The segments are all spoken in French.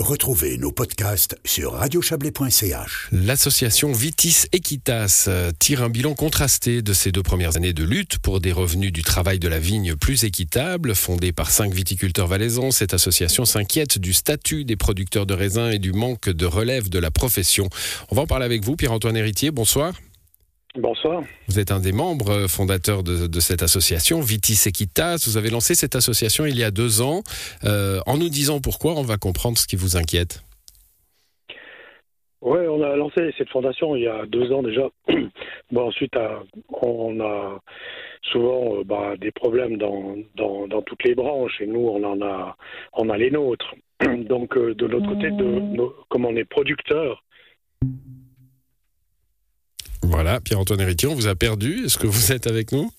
Retrouvez nos podcasts sur radiochablais.ch. L'association Vitis Equitas euh, tire un bilan contrasté de ces deux premières années de lutte pour des revenus du travail de la vigne plus équitables. Fondée par cinq viticulteurs valaisans, cette association s'inquiète du statut des producteurs de raisins et du manque de relève de la profession. On va en parler avec vous, Pierre-Antoine Héritier. Bonsoir. Bonsoir. Vous êtes un des membres fondateurs de, cette association, Vitis Equitas. Vous avez lancé cette association il y a deux ans. Euh, en nous disant pourquoi, on va comprendre ce qui vous inquiète. Oui, on a lancé cette fondation il y a deux ans déjà. Bon, ensuite, euh, on a souvent euh, bah, des problèmes dans, dans, toutes les branches et nous, on en a, on a les nôtres. Donc, de l'autre côté, de, comme on est producteur, voilà, Pierre-Antoine Héritier, on vous a perdu. Est-ce que vous êtes avec nous?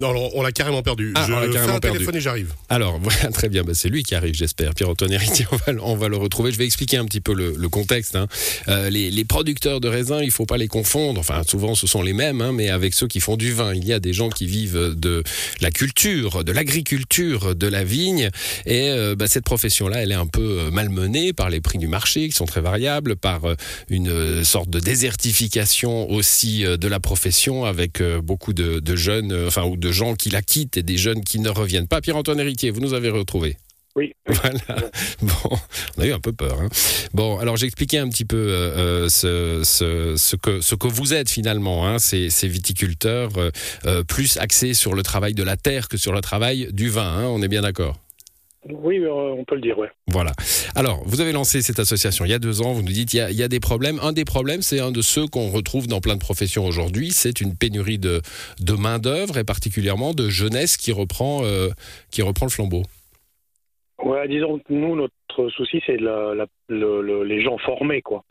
Non, on l'a carrément perdu. Ah, je on carrément fais un téléphone et j'arrive. Alors, voilà, très bien. Bah, c'est lui qui arrive, j'espère. Pierre-Antoine Héritier, on va, le retrouver. Je vais expliquer un petit peu le, contexte. Hein. Euh, les, producteurs de raisins, il ne faut pas les confondre. Enfin, souvent, ce sont les mêmes, hein, mais avec ceux qui font du vin. Il y a des gens qui vivent de la culture, de l'agriculture, de la vigne. Et euh, bah, cette profession-là, elle est un peu euh, malmenée par les prix du marché, qui sont très variables, par une sorte de désertification aussi de la profession, avec beaucoup de, de jeunes, enfin, ou de gens qui la quittent et des jeunes qui ne reviennent pas. Pierre-Antoine Héritier, vous nous avez retrouvés. Oui. Voilà. Bon, on a eu un peu peur. Hein. Bon, alors j'expliquais un petit peu euh, euh, ce, ce, que, ce que vous êtes finalement, hein, ces, ces, viticulteurs euh, plus axés sur le travail de la terre que sur le travail du vin. Hein, on est bien d'accord? Oui, euh, on peut le dire, ouais. Voilà. Alors, vous avez lancé cette association il y a deux ans. Vous nous dites qu'il y, a des problèmes. Un des problèmes, c'est un de ceux qu'on retrouve dans plein de professions aujourd'hui. C'est une pénurie de, de main d'œuvre et particulièrement de jeunesse qui reprend, euh, qui reprend le flambeau. Ouais, disons nous, notre souci, c'est les gens formés, quoi.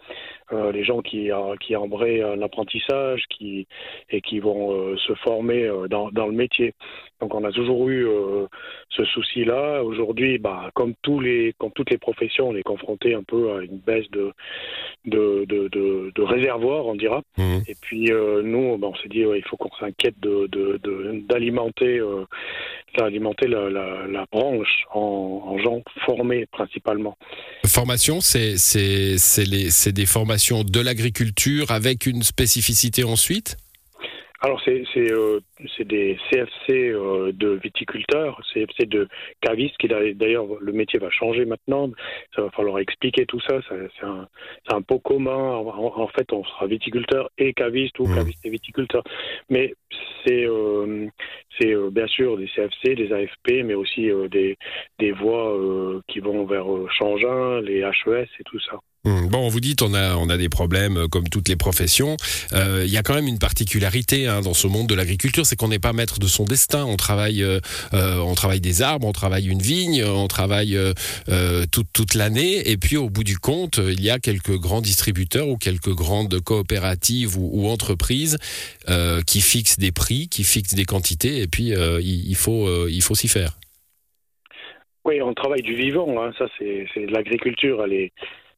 Euh, les gens qui, euh, qui embrayent l'apprentissage qui, et qui vont euh, se former dans, dans, le métier. Donc on a toujours eu ce souci-là. Aujourd'hui, bah, comme, tous les, comme toutes les professions, on est confronté un peu à une baisse de, de, de, de, de réservoirs, on dira. Mmh. Et puis nous, bah, on s'est dit, il faut qu'on s'inquiète d'alimenter d'alimenter la, la, la, branche en, en gens formés principalement. Formation, c'est des formations de l'agriculture avec une spécificité ensuite? Alors c'est euh, des CFC euh, de viticulteurs, CFC de cavistes, qui d'ailleurs le métier va changer maintenant, ça va falloir expliquer tout ça, c'est un, un pot commun, en, fait on sera viticulteur et caviste ou mmh. caviste et viticulteur, mais c'est euh, c'est euh, bien sûr des CFC, des AFP, mais aussi euh, des, des voies euh, qui vont vers Changin, les HES et tout ça. Hmm. Bon, vous dites on a on a des problèmes comme toutes les professions. Il y a quand même une particularité hein, dans ce monde de l'agriculture, c'est qu'on n'est pas maître de son destin. On travaille on travaille des arbres, on travaille une vigne, on travaille toute toute l'année. Et puis au bout du compte, il y a quelques grands distributeurs ou quelques grandes coopératives ou, ou entreprises qui fixent des prix, qui fixent des quantités puis euh, il, faut, euh, il faut s'y faire. Oui, on travaille du vivant, hein. ça c'est l'agriculture, elle est,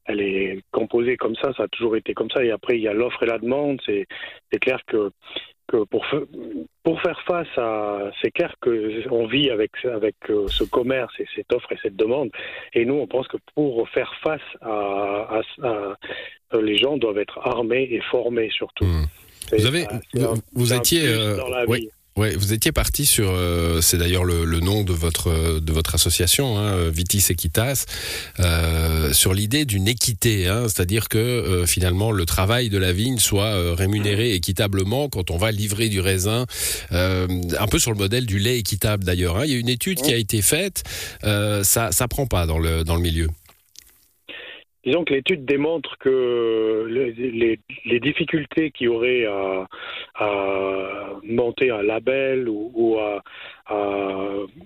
elle est composée comme ça, ça a toujours été comme ça. Et après, il y a l'offre et la demande. C'est clair que, que pour, pour faire face à. C'est clair qu'on vit avec, avec euh, ce commerce et cette offre et cette demande. Et nous, on pense que pour faire face à. les gens doivent être armés et formés surtout. Mmh. Vous, avez, vous, étiez. Ouais, vous étiez parti sur, euh, c'est d'ailleurs le, nom de votre de votre association, hein, Vitis Equitas, euh, sur l'idée d'une équité, hein, c'est-à-dire que euh, finalement le travail de la vigne soit rémunéré équitablement quand on va livrer du raisin, un peu sur le modèle du lait équitable d'ailleurs. Hein. Il y a une étude qui a été faite, ça ça prend pas dans le dans le milieu. Disons que l'étude démontre que les, difficultés qu'il y aurait à, à, monter un label ou, à,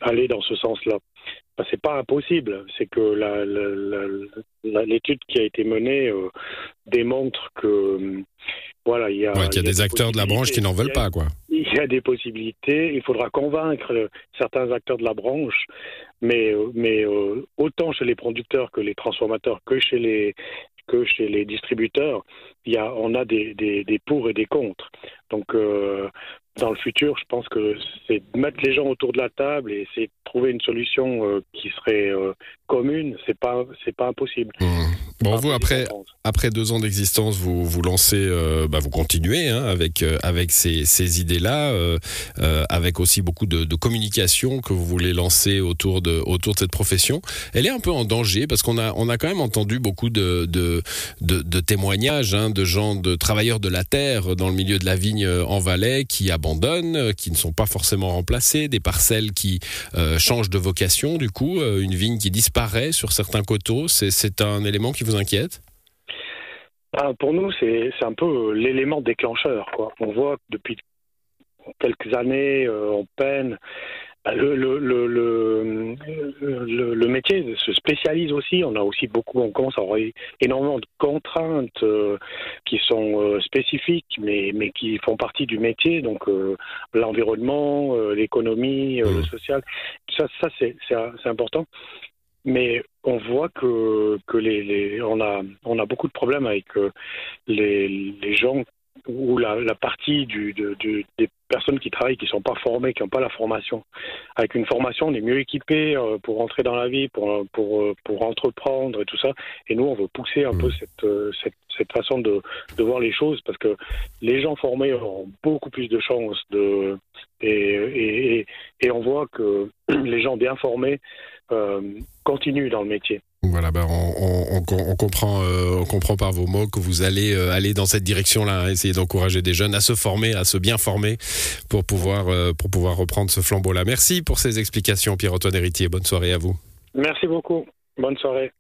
aller dans ce sens-là, ben, c'est pas impossible. C'est que l'étude qui a été menée euh, démontre que voilà, il y a, qu'il y a, des, acteurs de la branche qui n'en veulent pas, quoi. Il y a des possibilités. Il faudra convaincre certains acteurs de la branche, mais, euh, mais euh, autant chez les producteurs que les transformateurs, que chez les que chez les distributeurs, il y a, on a des, des, des pour et des contre. Donc, euh, dans le futur, je pense que c'est mettre les gens autour de la table et essayer de trouver une solution euh, qui serait euh, commune. C'est pas, c'est pas impossible. Mmh. Bon, Pas vous, impossible après, après deux ans d'existence, vous vous lancez, euh, bah, vous continuez hein, avec avec ces, ces idées-là, avec aussi beaucoup de, de communication que vous voulez lancer autour de autour de cette profession. Elle est un peu en danger parce qu'on a on a quand même entendu beaucoup de de, de, de témoignages hein, de gens, de travailleurs de la terre dans le milieu de la vigne en Valais qui abandonnent, euh, qui ne sont pas forcément remplacés, des parcelles qui euh, changent de vocation. Du coup, euh, une vigne qui disparaît sur certains coteaux, c'est un élément qui vous inquiète? Ah, pour nous, c'est un peu l'élément déclencheur. On voit que depuis quelques années, on peine. Le, le, métier se spécialise aussi. On a aussi beaucoup, on commence à avoir énormément de contraintes euh, qui sont euh, spécifiques, mais, mais qui font partie du métier. Donc euh, l'environnement, l'économie, le social, ça, ça c'est important. Mais on voit que, que les, les, on, a, on a beaucoup de problèmes avec les, les gens ou la, la partie du, de, du- des personnes qui travaillent qui ne sont pas formées, qui n'ont pas la formation. Avec une formation, on est mieux équipé euh, pour entrer dans la vie, pour, pour, euh, pour entreprendre et tout ça. Et nous, on veut pousser un Mhm. peu cette, euh, cette, cette façon de, de voir les choses parce que les gens formés ont beaucoup plus de chances de. Et, et, et, et on voit que les gens bien formés euh, continuent dans le métier. Voilà, ben euh, on comprend par vos mots que vous allez euh, aller dans cette direction-là, hein, essayer d'encourager des jeunes à se former, à se bien former pour pouvoir, euh, pour pouvoir reprendre ce flambeau-là. Merci pour ces explications, Pierre-Antoine Héritier. Bonne soirée à vous. Merci beaucoup. Bonne soirée.